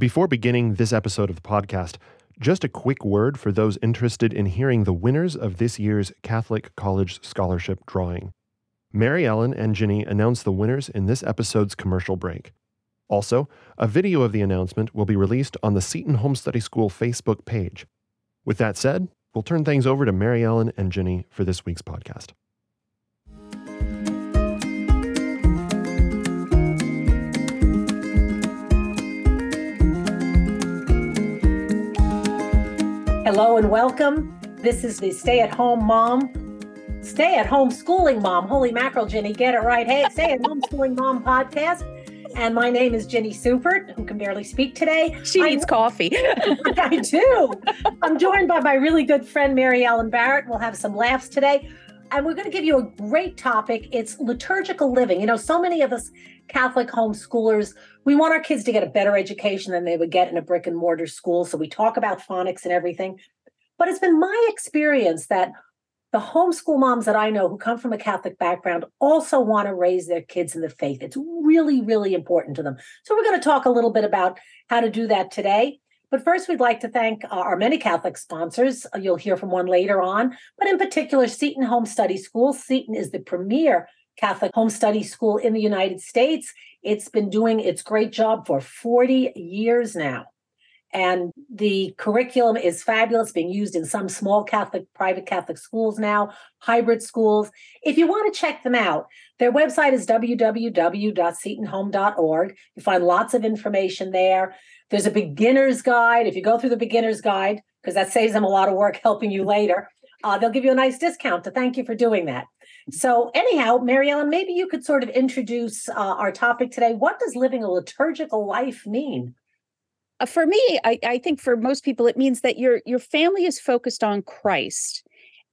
Before beginning this episode of the podcast, just a quick word for those interested in hearing the winners of this year's Catholic College Scholarship drawing. Mary Ellen and Ginny announced the winners in this episode's commercial break. Also, a video of the announcement will be released on the Seton Home Study School Facebook page. With that said, we'll turn things over to Mary Ellen and Ginny for this week's podcast. Hello and welcome. This is the Stay at Home Mom, Stay at Home Schooling Mom. Holy mackerel, Ginny, get it right. Hey, Stay at Home Schooling Mom podcast. And my name is Ginny Seuffert, who can barely speak today. She needs I, coffee. I do. I'm joined by my really good friend, Mary Ellen Barrett. We'll have some laughs today. And we're going to give you a great topic. It's liturgical living. You know, so many of us Catholic homeschoolers, we want our kids to get a better education than they would get in a brick and mortar school. So we talk about phonics and everything. But it's been my experience that the homeschool moms that I know who come from a Catholic background also want to raise their kids in the faith. It's really, really important to them. So we're going to talk a little bit about how to do that today. But first, we'd like to thank uh, our many Catholic sponsors. Uh, you'll hear from one later on, but in particular, Seton Home Study School. Seton is the premier Catholic home study school in the United States. It's been doing its great job for 40 years now. And the curriculum is fabulous, being used in some small Catholic, private Catholic schools now, hybrid schools. If you want to check them out, their website is www.setonhome.org. You find lots of information there. There's a beginner's guide. If you go through the beginner's guide, because that saves them a lot of work helping you later, uh, they'll give you a nice discount to thank you for doing that. So, anyhow, Mary Ellen, maybe you could sort of introduce uh, our topic today. What does living a liturgical life mean? Uh, for me, I, I think for most people, it means that your your family is focused on Christ,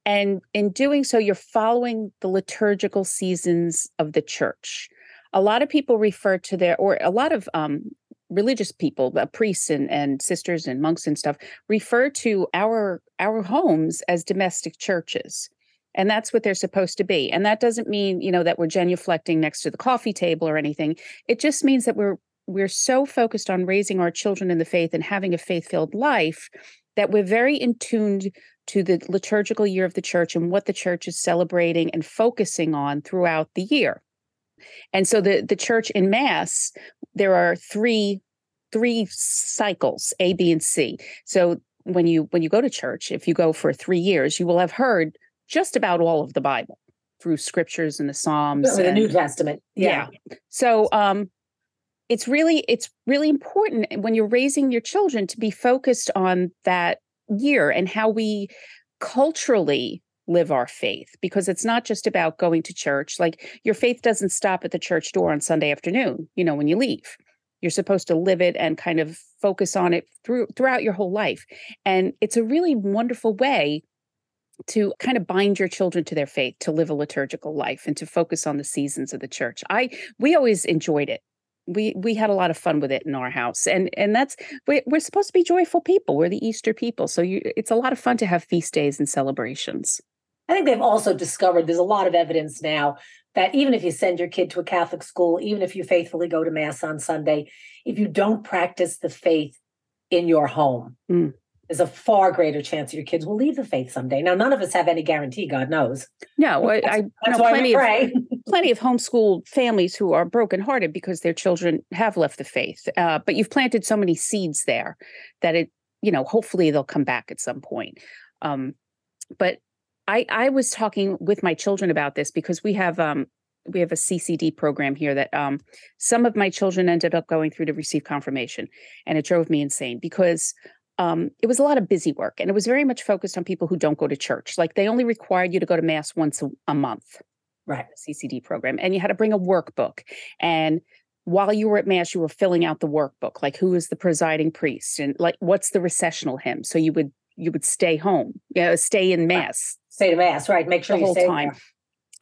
and in doing so, you're following the liturgical seasons of the church. A lot of people refer to their, or a lot of um, religious people, uh, priests and, and sisters and monks and stuff, refer to our our homes as domestic churches and that's what they're supposed to be. And that doesn't mean you know that we're genuflecting next to the coffee table or anything. It just means that we're we're so focused on raising our children in the faith and having a faith-filled life that we're very in tuned to the liturgical year of the church and what the church is celebrating and focusing on throughout the year. And so the the church in mass there are three three cycles a b and c. So when you when you go to church if you go for 3 years you will have heard just about all of the Bible through scriptures and the Psalms. and the New Testament. Yeah. yeah. So um it's really it's really important when you're raising your children to be focused on that year and how we culturally live our faith because it's not just about going to church like your faith doesn't stop at the church door on Sunday afternoon you know when you leave you're supposed to live it and kind of focus on it through throughout your whole life and it's a really wonderful way to kind of bind your children to their faith to live a liturgical life and to focus on the seasons of the church. I we always enjoyed it. We we had a lot of fun with it in our house and and that's we're, we're supposed to be joyful people. We're the easter people so you it's a lot of fun to have feast days and celebrations. I think they've also discovered there's a lot of evidence now that even if you send your kid to a catholic school even if you faithfully go to mass on sunday if you don't practice the faith in your home mm there's a far greater chance that your kids will leave the faith someday. Now, none of us have any guarantee, God knows. No, I, I know plenty of plenty of homeschool families who are brokenhearted because their children have left the faith. Uh, but you've planted so many seeds there that it, you know, hopefully they'll come back at some point. Um, but I, I was talking with my children about this because we have um, we have a CCD program here that um, some of my children ended up going through to receive confirmation, and it drove me insane because um, it was a lot of busy work and it was very much focused on people who don't go to church. Like they only required you to go to mass once a, a month. Right. CCD program. And you had to bring a workbook. And while you were at mass, you were filling out the workbook, like who is the presiding priest and like what's the recessional hymn. So you would you would stay home, you know, stay in mass. Stay to mass, right. Make sure the whole time.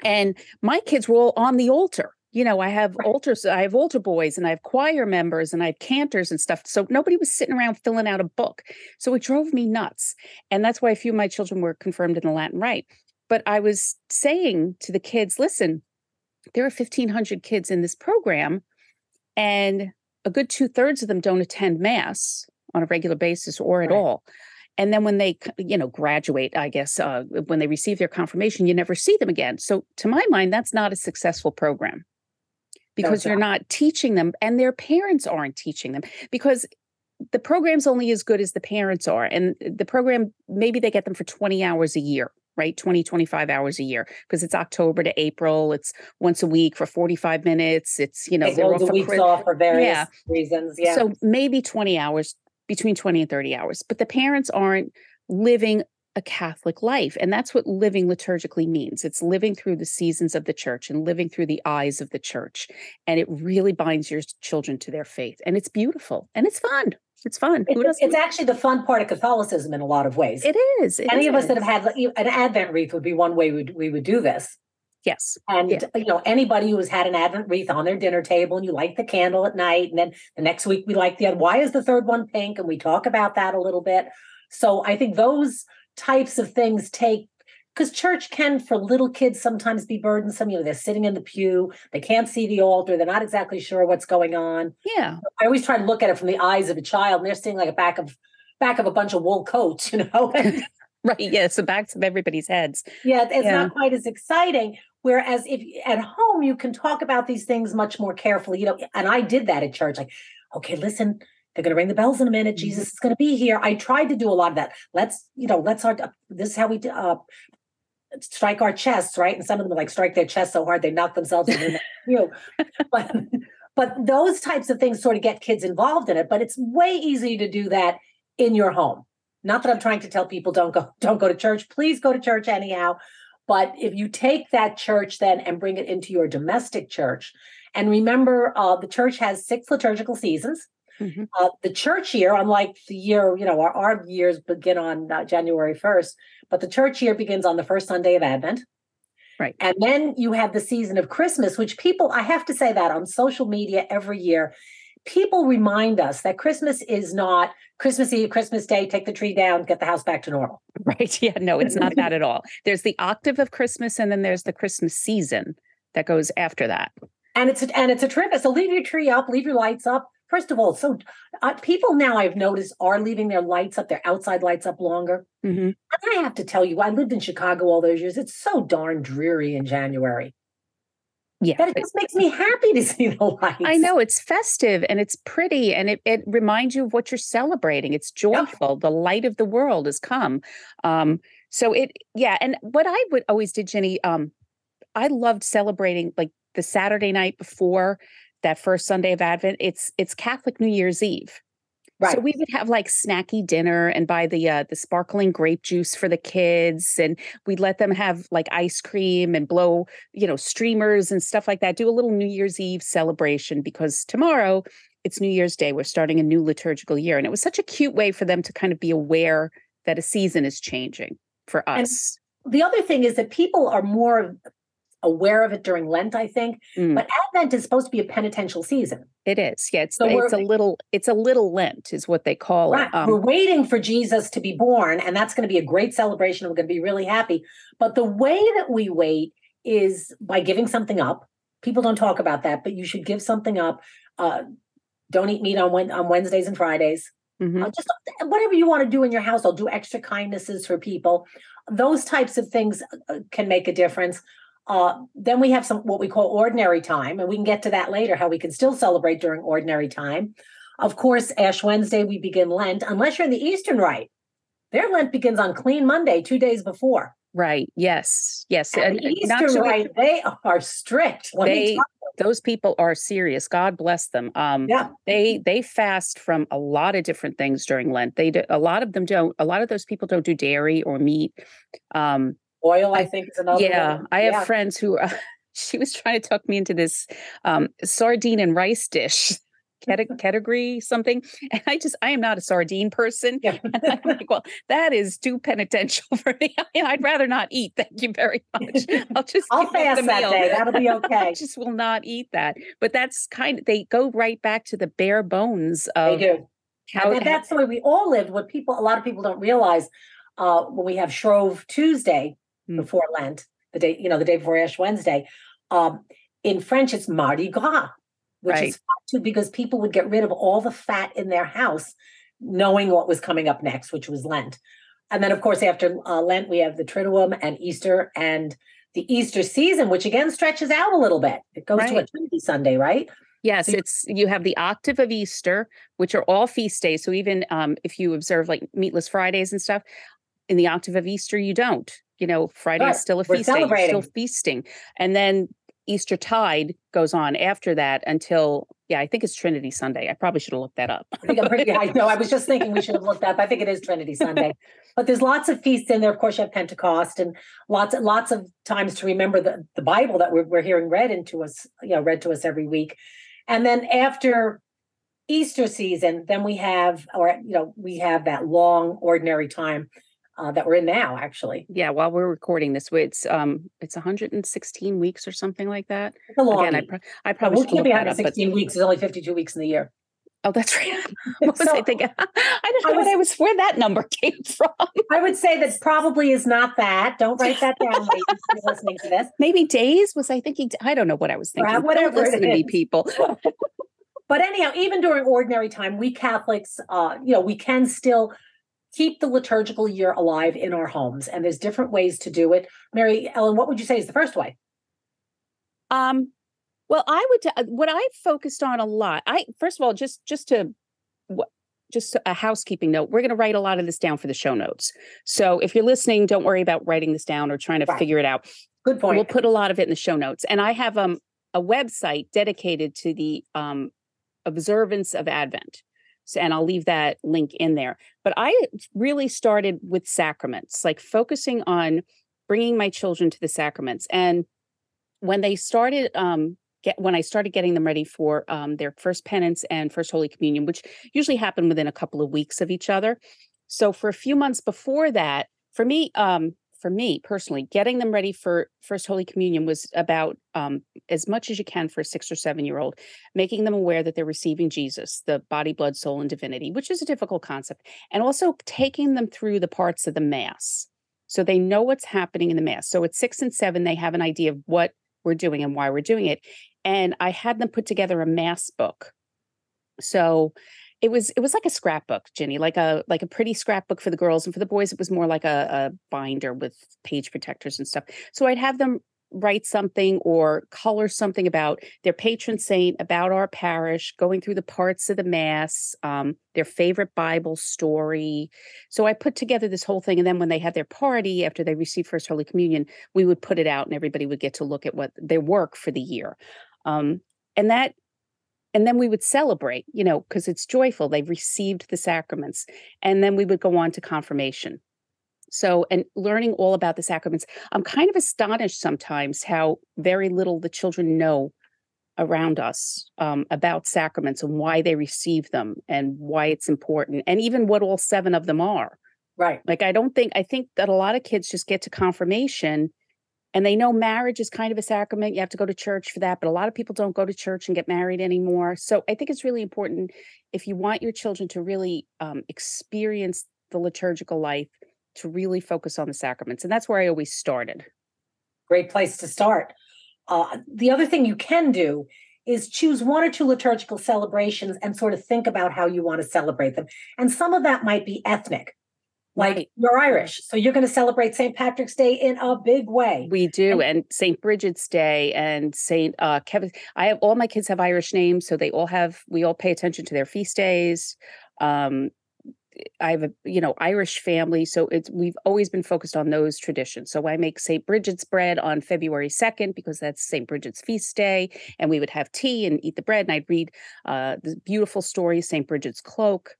There. And my kids were all on the altar you know, I have right. altars, I have altar boys and I have choir members and I have cantors and stuff. So nobody was sitting around filling out a book. So it drove me nuts. And that's why a few of my children were confirmed in the Latin Rite. But I was saying to the kids, listen, there are 1,500 kids in this program. And a good two thirds of them don't attend mass on a regular basis or at Right. all. And then when they, you know, graduate, I guess, uh, when they receive their confirmation, you never see them again. So, to my mind, that's not a successful program because you're not teaching them, and their parents aren't teaching them because the program's only as good as the parents are. And the program, maybe they get them for 20 hours a year, right? 20, 25 hours a year because it's October to April. It's once a week for 45 minutes. It's, you know, They off the weeks off for various Yeah. reasons. Yeah. so maybe 20 hours, between 20 and 30 hours. But the parents aren't living a Catholic life. And that's what living liturgically means. It's living through the seasons of the church and living through the eyes of the church. And it really binds your children to their faith. And it's beautiful and it's fun. It's fun. It's, it's actually the fun part of Catholicism in a lot of ways. It is. It Any of us that have had an Advent wreath would be one way we'd, we would do this. Yes. And Yeah. you know, anybody who has had an Advent wreath on their dinner table and you light the candle at night, and then the next week we light the other. Why is the third one pink? And we talk about that a little bit. So I think those types of things take because church can for little kids sometimes be burdensome. You know, they're sitting in the pew, they can't see the altar, they're not exactly sure what's going on. Yeah. I always try to look at it from the eyes of a child, and they're seeing like a back of back of a bunch of wool coats, you know. Right. Yeah. So backs of everybody's heads. Yeah, it's Yeah. not quite as exciting. Whereas if at home you can talk about these things much more carefully, you know, and I did that at church. Like, okay, listen, they're going to ring the bells in a minute. Mm-hmm. Jesus is going to be here. I tried to do a lot of that. Let's, you know, let's our this is how we uh, strike our chests, right? And some of them like strike their chests so hard they knock themselves into the. But but those types of things sort of get kids involved in it. But it's way easier to do that in your home. Not that I'm trying to tell people don't go don't go to church. Please go to church anyhow. But if you take that church then and bring it into your domestic church, and remember, uh, the church has six liturgical seasons. Mhm. Uh, the church year, unlike the year, you know, our, our years begin on uh, January 1st, but the church year begins on the first Sunday of Advent. Right. And then you have the season of Christmas, which people, I have to say that on social media every year, people remind us that Christmas is not Christmas Eve, Christmas Day, take the tree down, get the house back to normal. Right. Yeah. No, it's not that at all. There's the octave of Christmas and then there's the Christmas season that goes after that. And it's a, and it's a trip. So leave your tree up, leave your lights up. First of all, so uh, people now I've noticed are leaving their lights up, their outside lights up longer. Mhm. And I have to tell you, I lived in Chicago all those years. It's so darn dreary in January Yeah. that it just makes me happy to see the lights. I know it's festive and it's pretty and it, it reminds you of what you're celebrating. It's joyful. The light of the world has come. Um, so it, yeah. And what I would always did, Ginny, um, I loved celebrating like the Saturday night before that first Sunday of Advent. It's it's Catholic New Year's Eve. Right. So we would have like snacky dinner and buy the uh, the sparkling grape juice for the kids, and we'd let them have like ice cream and blow, you know, streamers and stuff like that. Do a little New Year's Eve celebration because tomorrow it's New Year's Day. We're starting a new liturgical year, and it was such a cute way for them to kind of be aware that a season is changing for And- us. the other thing is that people are more aware of it during Lent, I think. Mm, But Advent is supposed to be a penitential season. it is, yeah. It's So it's a little it's a little Lent is what they call Right. it. Um, We're waiting for Jesus to be born, and that's going to be a great celebration. We're going to be really happy. But the way that we wait is by giving something up. People don't talk about that, but you should give something up. Uh, don't eat meat on on Wednesdays and Fridays. mhm. Uh, just whatever you want to do in your house, I'll Do extra kindnesses for people. Those types of things uh, can make a difference. Uh, then we have some what we call ordinary time, and we can get to that later. How we can still celebrate during ordinary time. Of course, Ash Wednesday we begin Lent, unless you're in the Eastern Rite. Their Lent begins on Clean Monday, two days before. Right. Yes. Yes. And And the Eastern to- Rite, they are strict. Let They- those people are serious. God bless them. Um, yeah, they they fast from a lot of different things during Lent. They do, a lot of them don't. A lot of those people don't do dairy or meat. Um, oil I think is another. yeah, one. I have Yeah. friends who. Uh, she was trying to talk me into this um, sardine and rice dish. Category something and i just i am not a sardine person Yeah. and i'm like well that is too penitential for me i'd rather not eat thank you very much i'll just I'll fast that day. That'll be okay I just will not eat that. But that's kind of they go right back to the bare bones They do. how, and that's the way we all lived. What people, a lot of people don't realize, uh, when we have Shrove Tuesday Mm. before Lent, the day, you know, the day before Ash Wednesday, um, in French it's Mardi Gras. which Right. is too, because people would get rid of all the fat in their house, knowing what was coming up next, which was Lent. And then, of course, after uh, Lent, we have the Triduum and Easter and the Easter season, which again stretches out a little bit. It goes to a Trinity Sunday, right? Yes, it's you have the octave of Easter, which are all feast days. So even um, if you observe like meatless Fridays and stuff, in the octave of Easter, you don't. You know, Friday Right. is still a We're feast day. You're still feasting, and then Easter tide goes on after that until yeah, I think it's Trinity Sunday. I probably should have looked that up. I think I'm pretty, I know. I was just thinking we should have looked up. I think it is Trinity Sunday, but there's lots of feasts in there. Of course, you have Pentecost and lots of lots of times to remember the, the Bible that we're, we're hearing read into us, you know, read to us every week. And then after Easter season, then we have, or you know, we have that long ordinary time uh, that we're in now. Actually, Yeah, while we're recording this, it's um, it's 116 weeks or something like that. it's a long. Again, I, pro- I probably we should can't be that up. But 116 weeks. There's only 52 weeks in the year. oh, that's right. what was So- I thinking? I don't know I what I was where that number came from. I would say that probably is not that. Don't write that down. ladies, if you're listening to this. Maybe days was I thinking? I don't know what I was thinking. Right, whatever Don't listen to me, people. But anyhow, even during ordinary time, we Catholics, uh, you know, we can still keep the liturgical year alive in our homes, and there's different ways to do it. Mary Ellen, what would you say is the first way? Um, well, I would. t- what I focused on a lot. I first of all, just just to what just a housekeeping note. We're going to write a lot of this down for the show notes. So if you're listening, don't worry about writing this down or trying to Right. figure it out. Good point. We'll put a lot of it in the show notes. And I have um a website dedicated to the um observance of Advent. And I'll leave that link in there. But I really started with sacraments, like focusing on bringing my children to the sacraments. And when they started, um, get when I started getting them ready for um, their first penance and first Holy Communion, which usually happen within a couple of weeks of each other. So for a few months before that, for me, um, for me personally, getting them ready for First Holy Communion was about um, as much as you can for a six or seven year old, making them aware that they're receiving Jesus, the body, blood, soul, and divinity, which is a difficult concept, and also taking them through the parts of the Mass. So they know what's happening in the Mass. So at six and seven, they have an idea of what we're doing and why we're doing it. And I had them put together a Mass book. So it was it was like a scrapbook ginny like a like a pretty scrapbook for the girls and for the boys it was more like a, a binder with page protectors and stuff. So i'd have them write something or color something about their patron saint about our parish going through the parts of the mass um, their favorite bible story. So i put together this whole thing and then when they had their party after they received first holy communion we would put it out and everybody would get to look at what their work for the year. Um, and that and then we would celebrate you know because it's joyful they've received the sacraments and then we would go on to confirmation so and learning all about the sacraments i'm kind of astonished sometimes how very little the children know around us um, about sacraments and why they receive them and why it's important and even what all seven of them are right. like i don't think i think that a lot of kids just get to confirmation and they know marriage is kind of a sacrament you have to go to church for that but a lot of people don't go to church and get married anymore so i think it's really important if you want your children to really um, experience the liturgical life to really focus on the sacraments and that's where i always started Great place to start. Uh, the other thing you can do is choose one or two liturgical celebrations and sort of think about how you want to celebrate them. And some of that might be ethnic. Like you're Irish, so you're going to celebrate St. Patrick's Day in a big way. we do and st bridget's day and st uh kevin i have all my kids have irish names so they all have we all pay attention to their feast days um I have a you know Irish family, so it's we've always been focused on those traditions. So I make St. Bridget's bread on February second because that's St. Bridget's feast day, and we would have tea and eat the bread. And I'd read uh, the beautiful story, St. Bridget's cloak.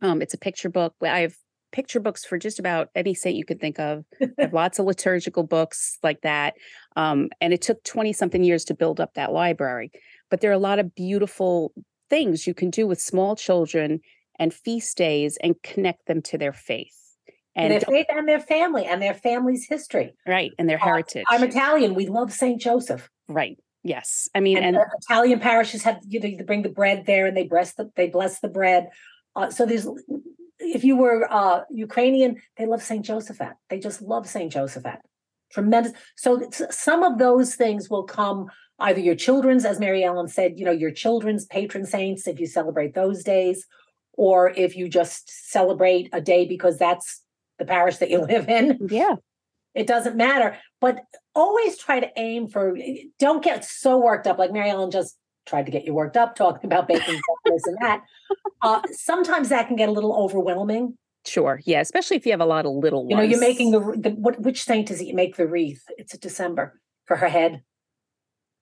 Um, it's a picture book. I have picture books for just about any saint you could think of. I have lots of liturgical books like that, um, and it took twenty something years to build up that library. But there are a lot of beautiful things you can do with small children and feast days and connect them to their faith And and their faith and their family and their family's history. right and their Uh, heritage I'm Italian. We love St. Joseph. right yes i mean And, and the Italian parishes have you know they bring the bread there and they bless the they bless the bread. Uh, so there's if you were uh, Ukrainian, they love Saint Josaphat. They just love Saint Josaphat. tremendous. So some of those things will come either your children's, as Mary Ellen said, you know, your children's patron saints, if you celebrate those days, or if you just celebrate a day because that's the parish that you live in. Yeah. It doesn't matter. But always try to aim for, don't get so worked up like Mary Ellen just tried to get you worked up talking about baking this and that. Uh, sometimes that can get a little overwhelming. Sure. Yeah. Especially if you have a lot of little You know, you're making the, the what which saint does he make the wreath? It's a December for her head.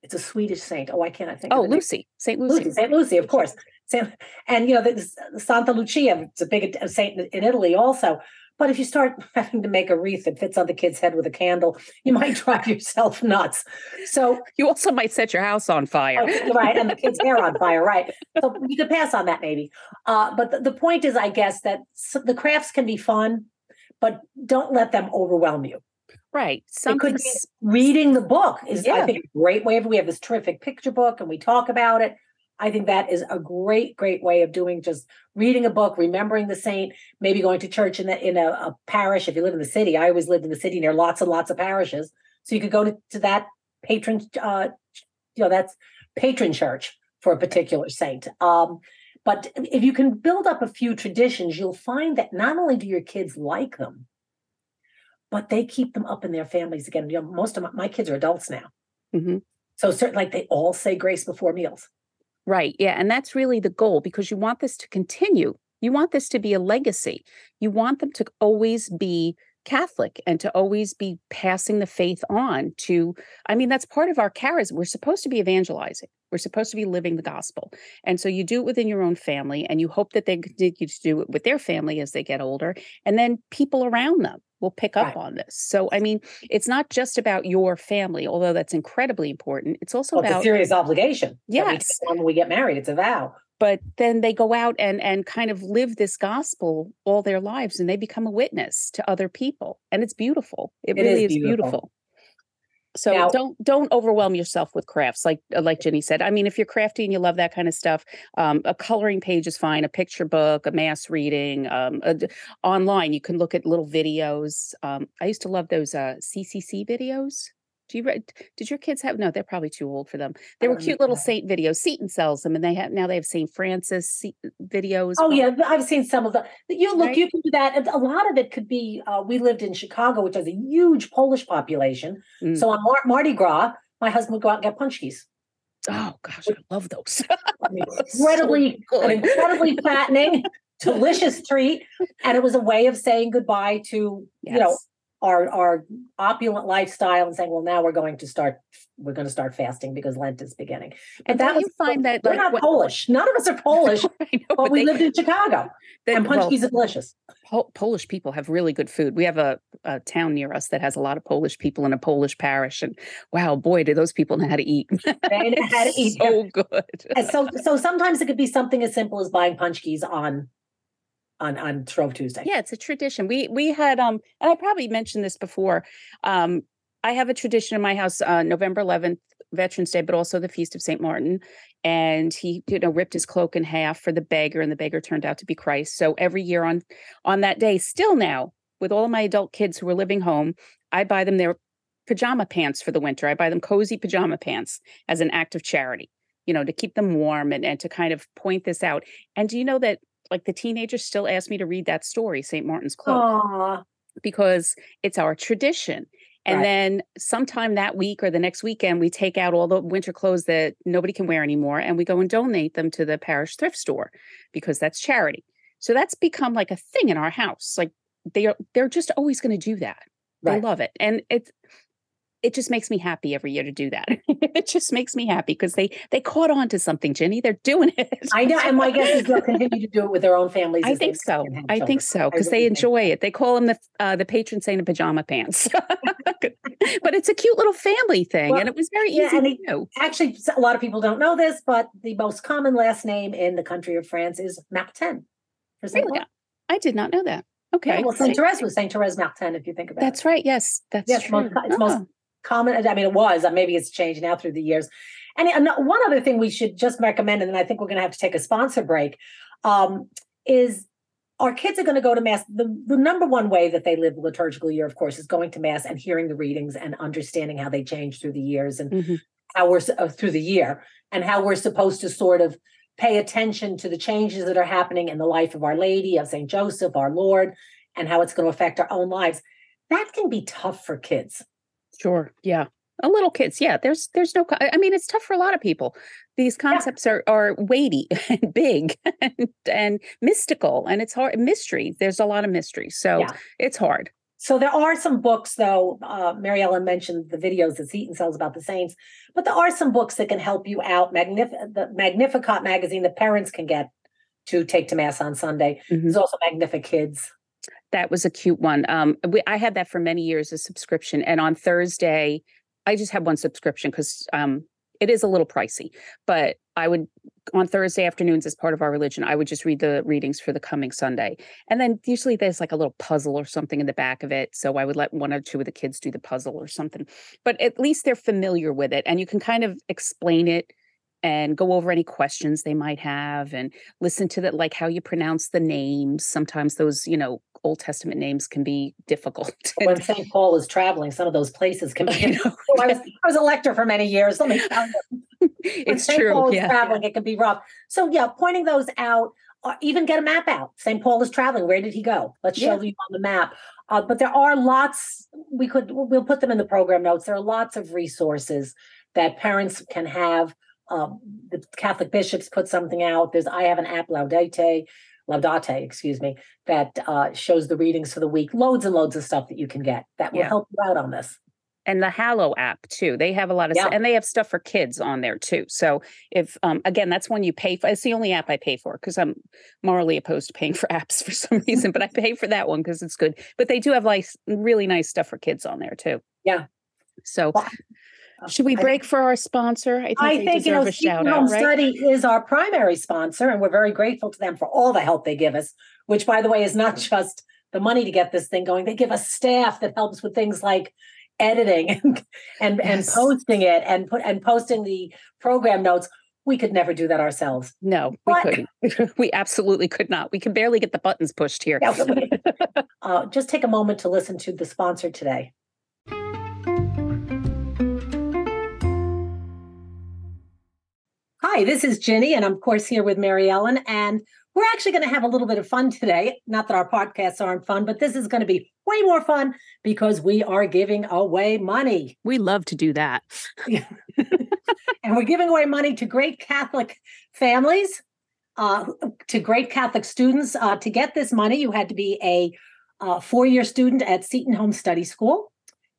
It's a Swedish saint. Oh, I can't I think. Of it? Oh, Lucy, Saint Lucy. Lucy, Saint Lucy, of course. Saint, and you know, Santa Lucia. It's a big saint in Italy also. But if you start having to make a wreath that fits on the kid's head with a candle, you might drive yourself nuts. So you also might set your house on fire. Oh, right. And the kid's hair on fire. Right. So you could pass on that maybe. Uh, but the, the point is, I guess, that the crafts can be fun, but don't let them overwhelm you. Right. Something reading the book is, yeah. I think, a great way. We have this terrific picture book, and we talk about it. I think that is a great, great way of doing just reading a book, remembering the saint, maybe going to church in, the, in a, a, parish. If you live in the city, I always lived in the city near lots and lots of parishes. So you could go to, to that patron, uh, you know, that's patron church for a particular saint. Um, but if you can build up a few traditions, you'll find that not only do your kids like them, but they keep them up in their families again. You know, most of my, my kids are adults now. Mm-hmm. So certainly like they all say grace before meals. Right. Yeah. And that's really the goal because you want this to continue. You want this to be a legacy. You want them to always be Catholic and to always be passing the faith on to, I mean, that's part of our charism. We're supposed to be evangelizing. We're supposed to be living the gospel. And so you do it within your own family and you hope that they continue to do it with their family as they get older. And then people around them will pick up right. on this. So, I mean, it's not just about your family, although that's incredibly important. It's also well, about it's a serious obligation. Yes. When we get married, it's a vow. But then they go out and and kind of live this gospel all their lives, and they become a witness to other people, and it's beautiful. It, it really is, is beautiful. beautiful. So now, don't don't overwhelm yourself with crafts, like uh, like Ginny said. I mean, if you're crafty and you love that kind of stuff, um, a coloring page is fine. A picture book, a mass reading, um, a, online you can look at little videos. Um, I used to love those uh, CCC videos. Do you? Did your kids have? No, they're probably too old for them. They were cute little saint videos. Seton sells them, and they have now they have Saint Francis videos. Oh yeah, I've seen some of them. You look, right? you can do that. A lot of it could be. Uh, we lived in Chicago, which has a huge Polish population. Mm. So on Mar- Mardi Gras, my husband would go out and get punchies. Oh gosh, I love those. incredibly, so an incredibly fattening, delicious treat, and it was a way of saying goodbye to yes. you know our our opulent lifestyle and saying, well, now we're going to start we're going to start fasting because Lent is beginning. But and that was find that we're like, not what, Polish. None of us are Polish, know, but, but, we they, lived in Chicago. They, and punchkis well, are delicious. Po- Polish people have really good food. We have a, a, town near us that has a lot of Polish people in a Polish parish, and wow, boy, do those people know how to eat! they know how to eat. so good. and so, so sometimes it could be something as simple as buying punchkis on on on Shrove Tuesday. Yeah, it's a tradition. We we had um, and I probably mentioned this before. Um, I have a tradition in my house, uh, November 11th, Veterans Day, but also the Feast of St. Martin. And he, you know, ripped his cloak in half for the beggar, and the beggar turned out to be Christ. So every year on on that day, still now, with all of my adult kids who are living home, I buy them their pajama pants for the winter. I buy them cozy pajama pants as an act of charity, you know, to keep them warm and, and to kind of point this out. And do you know that like the teenagers still ask me to read that story, St. Martin's Cloak, Aww. because it's our tradition. And right. then sometime that week or the next weekend, we take out all the winter clothes that nobody can wear anymore and we go and donate them to the parish thrift store because that's charity. So that's become like a thing in our house. Like they are they're just always going to do that. Right. They love it. And it's it just makes me happy every year to do that. it just makes me happy because they they caught on to something, Ginny. They're doing it. I know, and my guess is they'll continue to do it with their own families. I think so. I think so because they enjoy it. They call them the uh, the patron saint of pajama pants. but it's a cute little family thing, well, and it was very yeah, easy to do. Actually, a lot of people don't know this, but the most common last name in the country of France is Martin. Really? I did not know that. Okay. Yeah, well, Saint Therese was Saint Therese Martin, if you think about that's it. That's right. Yes, that's yes, true. Most, it's oh. most common. I mean, it was. Uh, maybe it's changed now through the years. And one other thing we should just recommend, and then I think we're going to have to take a sponsor break, um, is our kids are going to go to mass. The, the number one way that they live the liturgical year, of course, is going to mass and hearing the readings and understanding how they change through the years and mm-hmm. how we're uh, through the year and how we're supposed to sort of pay attention to the changes that are happening in the life of Our Lady, of St. Joseph, our Lord, and how it's going to affect our own lives. That can be tough for kids. Sure. Yeah. A little kids. Yeah. There's there's no I mean it's tough for a lot of people. These concepts yeah. are are weighty and big and, and mystical and it's hard mystery. There's a lot of mystery. So yeah. it's hard. So there are some books, though. Uh, Mary Ellen mentioned the videos that Seton sells about the saints, but there are some books that can help you out. Magnif- the Magnificat magazine that parents can get to take to mass on Sunday. Mm-hmm. There's also Magnifikids. That was a cute one. Um, we, I had that for many years, a subscription, and on Thursday, I just had one subscription because um, it is a little pricey. But I would on Thursday afternoons as part of our religion, I would just read the readings for the coming Sunday. And then usually there's like a little puzzle or something in the back of it. So I would let one or two of the kids do the puzzle or something. But at least they're familiar with it and you can kind of explain it and go over any questions they might have and listen to that like how you pronounce the names. Sometimes those you know old testament names can be difficult. When st paul is traveling some of those places can be I, was, I was a lector for many years let me tell you it's St. true paul is yeah. traveling it can be rough. So yeah pointing those out uh, even get a map out. St paul is traveling where did he go? Let's show yeah. you on the map. Uh, but there are lots we could we'll put them in the program notes. There are lots of resources that parents can have um, the Catholic bishops put something out. There's I have an app, Laudate, Laudate, excuse me, that uh, shows the readings for the week. Loads and loads of stuff that you can get that will yeah. help you out on this. And the Hallow app too. They have a lot of yeah. stuff, and they have stuff for kids on there too. So if um, again, that's one you pay for. It's the only app I pay for because I'm morally opposed to paying for apps for some reason, but I pay for that one because it's good. But they do have like really nice stuff for kids on there too. Yeah. So well, should we break for our sponsor? I think, I think you know, a shout Home out, right? Study is our primary sponsor, and we're very grateful to them for all the help they give us. Which, by the way, is not just the money to get this thing going. They give us staff that helps with things like editing and and, yes. and posting it and put and posting the program notes. We could never do that ourselves. No, but, we couldn't. we absolutely could not. We can barely get the buttons pushed here. uh, just take a moment to listen to the sponsor today. Hi, this is Ginny, and I'm of course here with Mary Ellen. And we're actually going to have a little bit of fun today. Not that our podcasts aren't fun, but this is going to be way more fun because we are giving away money. We love to do that. and we're giving away money to great Catholic families, uh, to great Catholic students. Uh, to get this money, you had to be a uh, four year student at Seton Home Study School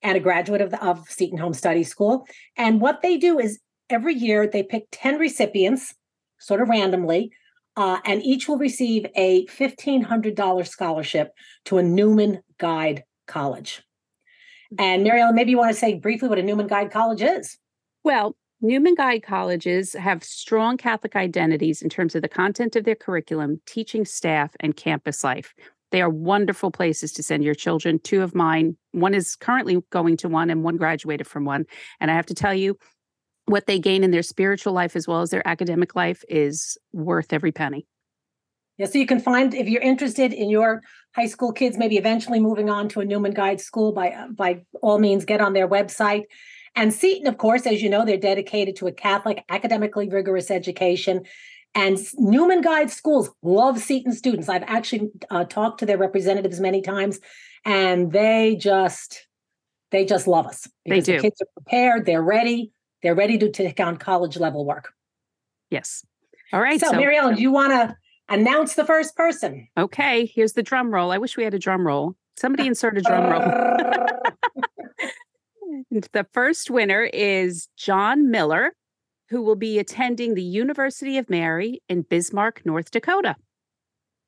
and a graduate of, the, of Seton Home Study School. And what they do is every year they pick 10 recipients, sort of randomly, uh, and each will receive a $1,500 scholarship to a Newman Guide College. And Mary Ellen, maybe you want to say briefly what a Newman Guide College is. Well, Newman Guide colleges have strong Catholic identities in terms of the content of their curriculum, teaching staff, and campus life. They are wonderful places to send your children. Two of mine, one is currently going to one, and one graduated from one. And I have to tell you, what they gain in their spiritual life as well as their academic life is worth every penny. Yeah, so you can find if you're interested in your high school kids, maybe eventually moving on to a Newman Guide school, by by all means, get on their website. And Seton, of course, as you know, they're dedicated to a Catholic, academically rigorous education. And Newman Guide schools love Seton students. I've actually uh, talked to their representatives many times, and they just they just love us. They do. The kids are prepared. They're ready. They're ready to take on college level work. Yes. All right. So, so Mary Ellen, do you want to announce the first person? Okay. Here's the drum roll. I wish we had a drum roll. Somebody insert a drum roll. the first winner is John Miller, who will be attending the University of Mary in Bismarck, North Dakota.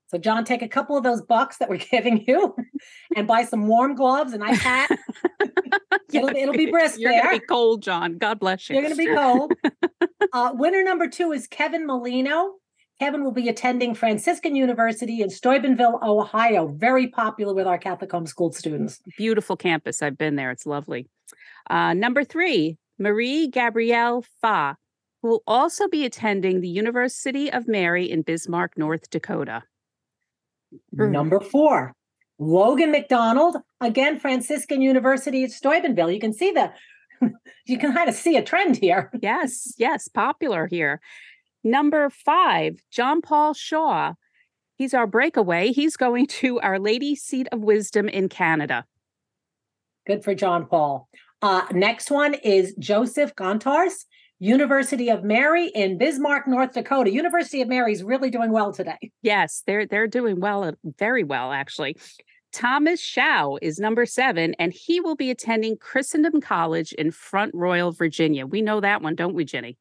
So, John, take a couple of those bucks that we're giving you and buy some warm gloves and ice hat. it'll, it'll, be brisk You're there. going to be cold, John. God bless you. You're going to be cold. uh, winner number two is Kevin Molino. Kevin will be attending Franciscan University in Steubenville, Ohio. Very popular with our Catholic homeschooled students. Beautiful campus. I've been there. It's lovely. Uh, number three, Marie Gabrielle Fa, who will also be attending the University of Mary in Bismarck, North Dakota. Number four, Logan McDonald, again, Franciscan University at Steubenville. You can see the, you can kind of see a trend here. Yes, yes, popular here. Number five, John Paul Shaw. He's our breakaway. He's going to Our Lady Seat of Wisdom in Canada. Good for John Paul. Uh, next one is Joseph Gontars, University of Mary in Bismarck, North Dakota. University of Mary is really doing well today. Yes, they're they're doing well, very well actually. Thomas Shao is number seven, and he will be attending Christendom College in Front Royal, Virginia. We know that one, don't we, Ginny?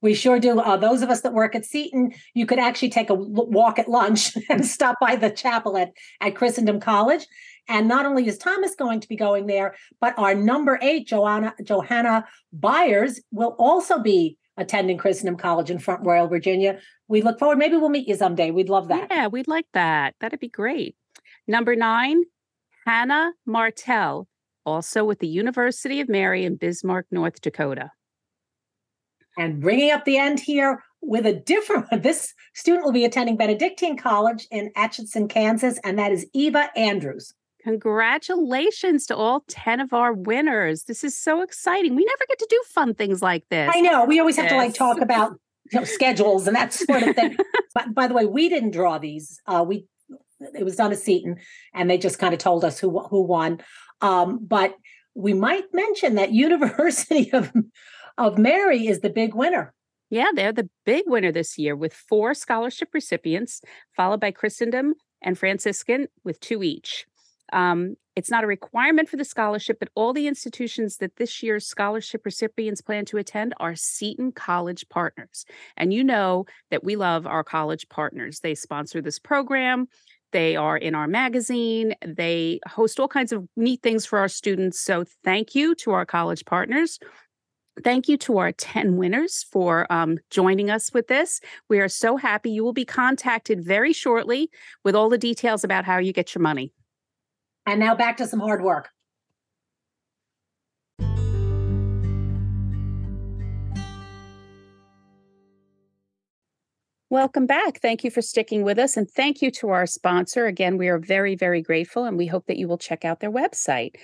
We sure do. Uh, those of us that work at Seton, you could actually take a walk at lunch and stop by the chapel at, at Christendom College. And not only is Thomas going to be going there, but our number eight, Joanna Johanna Byers, will also be attending Christendom College in Front Royal, Virginia. We look forward. Maybe we'll meet you someday. We'd love that. Yeah, we'd like that. That'd be great. Number nine, Hannah Martell, also with the University of Mary in Bismarck, North Dakota. And bringing up the end here with a different one. This student will be attending Benedictine College in Atchison, Kansas, and that is Eva Andrews. Congratulations to all 10 of our winners. This is so exciting. We never get to do fun things like this. I know. We always have yes. to like talk about you know, schedules and that sort of thing. but by the way, we didn't draw these. Uh, we it was done at Seton, and they just kind of told us who who won. Um, but we might mention that University of of Mary is the big winner. Yeah, they're the big winner this year with four scholarship recipients, followed by Christendom and Franciscan with two each. Um, it's not a requirement for the scholarship, but all the institutions that this year's scholarship recipients plan to attend are Seton College partners. And you know that we love our college partners. They sponsor this program, they are in our magazine, they host all kinds of neat things for our students. So thank you to our college partners. Thank you to our 10 winners for um, joining us with this. We are so happy. You will be contacted very shortly with all the details about how you get your money. And now back to some hard work. Welcome back. Thank you for sticking with us. And thank you to our sponsor. Again, we are very, very grateful, and we hope that you will check out their website.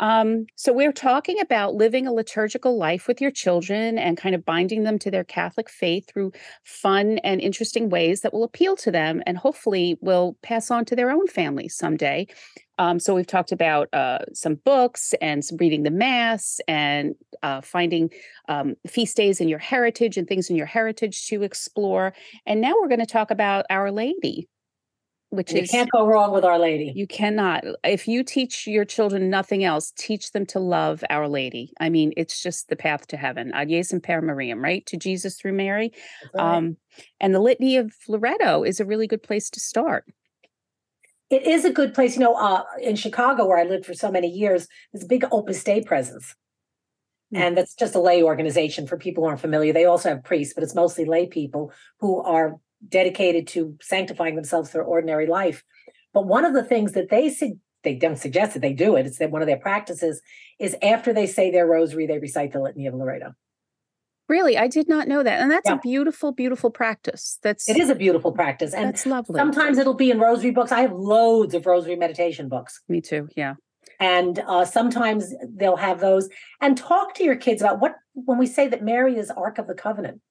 Um, so, we're talking about living a liturgical life with your children and kind of binding them to their Catholic faith through fun and interesting ways that will appeal to them and hopefully will pass on to their own families someday. Um, so we've talked about uh, some books and some reading the mass and uh, finding um, feast days in your heritage and things in your heritage to explore. And now we're going to talk about Our Lady, which you is can't go wrong with Our Lady. You cannot. If you teach your children nothing else, teach them to love Our Lady. I mean, it's just the path to heaven. Ad Jesum per Mariam, right? To Jesus through Mary. Right. Um, and the Litany of Loreto is a really good place to start it is a good place. You know, uh, in Chicago, where I lived for so many years, there's a big Opus Dei presence. Mm-hmm. And that's just a lay organization for people who aren't familiar. They also have priests, but it's mostly lay people who are dedicated to sanctifying themselves through ordinary life. But one of the things that they su- they don't suggest that they do it, it's that one of their practices is after they say their rosary, they recite the Litany of Loreto. Really, I did not know that. And that's yeah. a beautiful, beautiful practice. That's it is a beautiful practice. And that's lovely. Sometimes it'll be in rosary books. I have loads of rosary meditation books. Me too. Yeah. And uh, sometimes they'll have those. And talk to your kids about what when we say that Mary is Ark of the Covenant.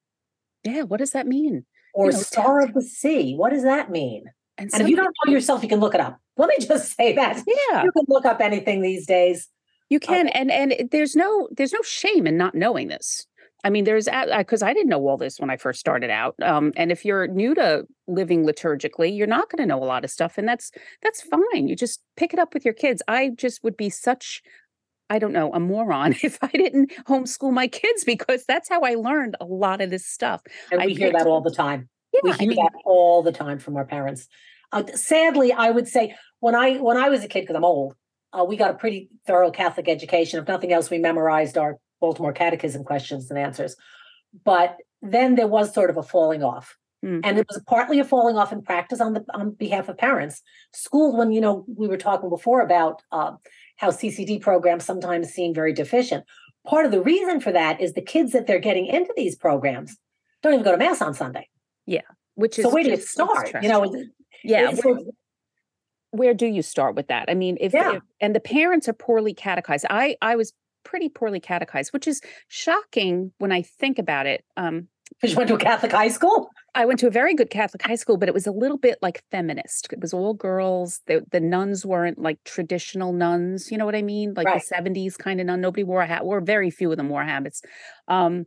Yeah, what does that mean? Or you know, Star of the Sea. What does that mean? And, and if you don't know yourself, you can look it up. Let me just say that. Yeah. You can look up anything these days. You can, okay. and and there's no there's no shame in not knowing this. I mean, there's because I didn't know all this when I first started out. Um, and if you're new to living liturgically, you're not going to know a lot of stuff, and that's that's fine. You just pick it up with your kids. I just would be such, I don't know, a moron if I didn't homeschool my kids because that's how I learned a lot of this stuff. And we I hear that all the time. Yeah, we hear I mean, that all the time from our parents. Uh, sadly, I would say when I when I was a kid, because I'm old, uh, we got a pretty thorough Catholic education. If nothing else, we memorized our Baltimore Catechism questions and answers. But then there was sort of a falling off. Mm-hmm. And it was partly a falling off in practice on the on behalf of parents. Schools, when you know we were talking before about uh, how CCD programs sometimes seem very deficient. Part of the reason for that is the kids that they're getting into these programs don't even go to mass on Sunday. Yeah, which is so. Where do you start? You know, yeah. where do you start with that? I mean, if, Yeah. if and the parents are poorly catechized. I I was pretty poorly catechized, which is shocking when I think about it. Um, Because you went to a Catholic high school? I went to a very good Catholic high school, but it was a little bit like feminist. It was all girls. The the nuns weren't like traditional nuns. You know what I mean? Like Right. the seventies kind of nun. Nobody wore a hat. Or very few of them wore habits. Um,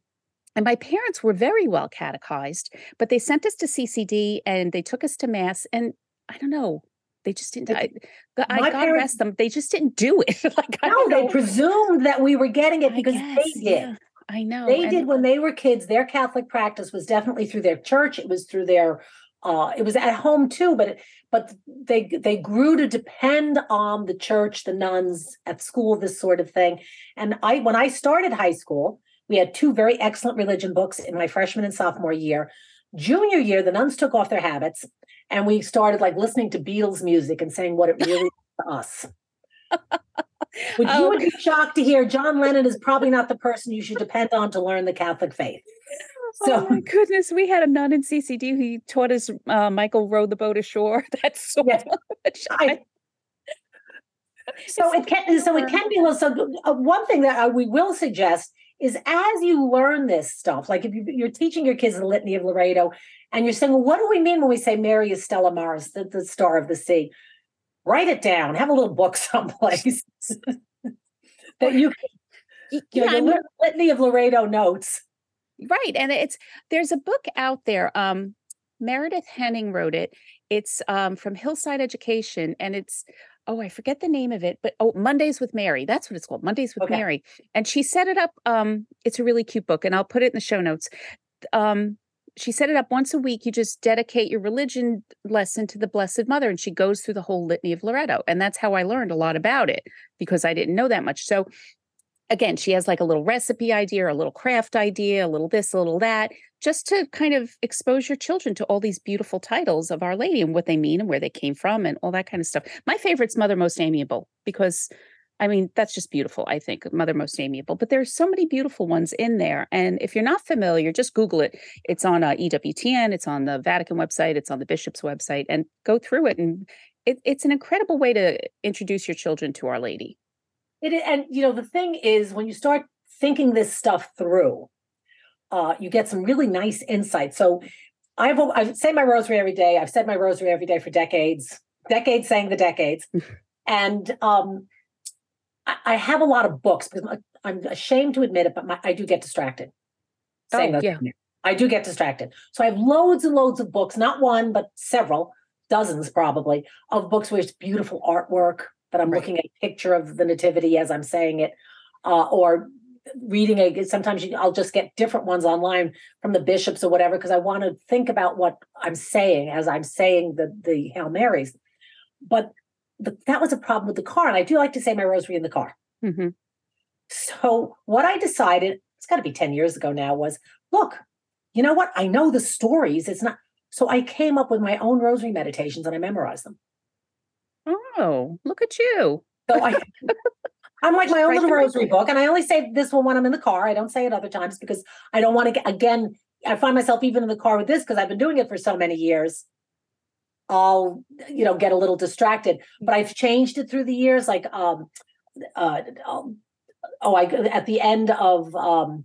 and my parents were very well catechized, but they sent us to CCD and they took us to mass. And I don't know, they just didn't. They- I, God parents- rest them. They just didn't do it. like I No, they presumed that we were getting it because guess, they did. yeah, I know. They and- did when they were kids. Their Catholic practice was definitely through their church. It was through their. Uh, it was at home too, but but they they grew to depend on the church, the nuns at school, this sort of thing. And I, when I started high school, we had two very excellent religion books in my freshman and sophomore year. Junior year, the nuns took off their habits, and we started like listening to Beatles music and saying what it really to us. Which you Oh, would be shocked to hear. John Lennon is probably not the person you should depend on to learn the Catholic faith. oh So my goodness, we had a nun in CCD who taught us uh, Michael rowed the boat ashore. That's so Yes. much. I- so it can so it can be a little so uh, one thing that I, we will suggest is as you learn this stuff like if you, you're teaching your kids the litany of loreto and you're saying well what do we mean when we say mary is stella maris the, the star of the sea write it down have a little book someplace that you can you know, yeah, I your mean, litany of loreto notes right. And it's there's a book out there. Um, Meredith Henning wrote it. It's um, from Hillside Education, and it's oh, I forget the name of it, but oh, Mondays with Mary. That's what it's called, Mondays with Okay. Mary. And she set it up. Um, it's a really cute book, and I'll put it in the show notes. Um, she set it up once a week. You just dedicate your religion lesson to the Blessed Mother, and she goes through the whole litany of Loreto. And that's how I learned a lot about it because I didn't know that much. So again, she has like a little recipe idea, or a little craft idea, a little this, a little that, just to kind of expose your children to all these beautiful titles of Our Lady and what they mean and where they came from and all that kind of stuff. My favorite's Mother Most Amiable because I mean, that's just beautiful, I think, Mother Most Amiable. But there's so many beautiful ones in there. And if you're not familiar, just Google it. It's on uh, EWTN, it's on the Vatican website, it's on the bishop's website, and go through it. And it, it's an incredible way to introduce your children to Our Lady. It and you know the thing is when you start thinking this stuff through, uh, you get some really nice insights. So I've I say my rosary every day. I've said my rosary every day for decades, decades saying the decades, and um, I, I have a lot of books because I'm ashamed to admit it, but my, I do get distracted. Saying Oh, yeah. things. I do get distracted. So I have loads and loads of books, not one, but several, dozens probably, of books where it's beautiful artwork, that I'm Right. looking at a picture of the nativity as I'm saying it, uh, or reading a sometimes you, I'll just get different ones online from the bishops or whatever, because I want to think about what I'm saying as I'm saying the the Hail Marys. But the, that was a problem with the car. And I do like to say my rosary in the car. Mhm. So what I decided, it's got to be 10 years ago now, was look, you know what? I know the stories. It's not. So I came up with my own rosary meditations and I memorized them. Oh, look at you. So I, I'm like my own little rosary book. And I only say this one when I'm in the car. I don't say it other times because I don't want to get, again, I find myself even in the car with this because I've been doing it for so many years. I'll, you know, get a little distracted, but I've changed it through the years. Like, um, uh, oh, I at the end of, um,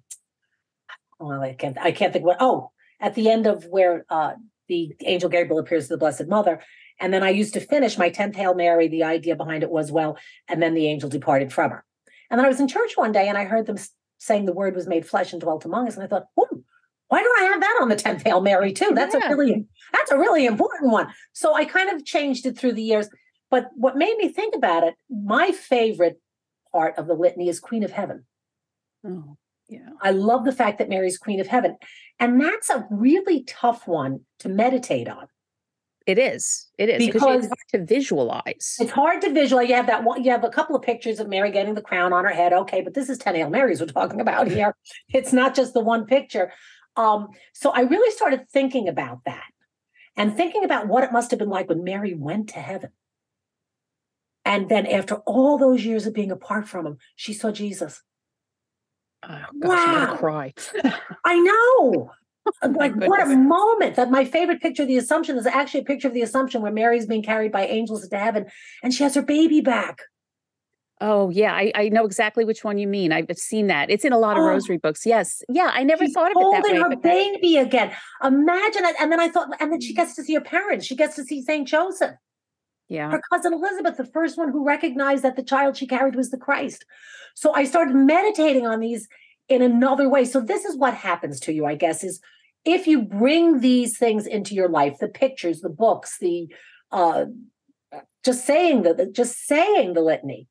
well, I can't, I can't think what. Oh, at the end of where uh, the angel Gabriel appears to the Blessed Mother, and then I used to finish my tenth Hail Mary. The idea behind it was well, and then the angel departed from her. And then I was in church one day, and I heard them saying the Word was made flesh and dwelt among us, and I thought, oh, why don't I have that on the tenth Hail Mary too? That's Yeah. a really that's a really important one. So I kind of changed it through the years. But what made me think about it, my favorite part of the litany is Queen of Heaven. Oh, yeah. I love the fact that Mary's Queen of Heaven. And that's a really tough one to meditate on. It is. It is because it's hard to visualize. It's hard to visualize. You have that one, you have a couple of pictures of Mary getting the crown on her head. Okay, but this is 10 Hail Marys we're talking about here. It's not just the one picture. Um, so I really started thinking about that and thinking about what it must have been like when Mary went to heaven. And then after all those years of being apart from him, she saw Jesus. Oh, gosh, Wow. cry. I know. like what a moment that my favorite picture of the Assumption is actually a picture of the Assumption where Mary's being carried by angels into heaven and she has her baby back. Oh yeah, I, I know exactly which one you mean. I've seen that. It's in a lot of oh, rosary books. Yes, yeah. I never thought of it that way. Holding her baby again. Imagine that. And then I thought, and then she gets to see her parents. She gets to see Saint Joseph. Yeah. Her cousin Elizabeth, the first one who recognized that the child she carried was the Christ. So I started meditating on these in another way. So this is what happens to you, I guess, is if you bring these things into your life, the pictures, the books, the uh just saying the just saying the litany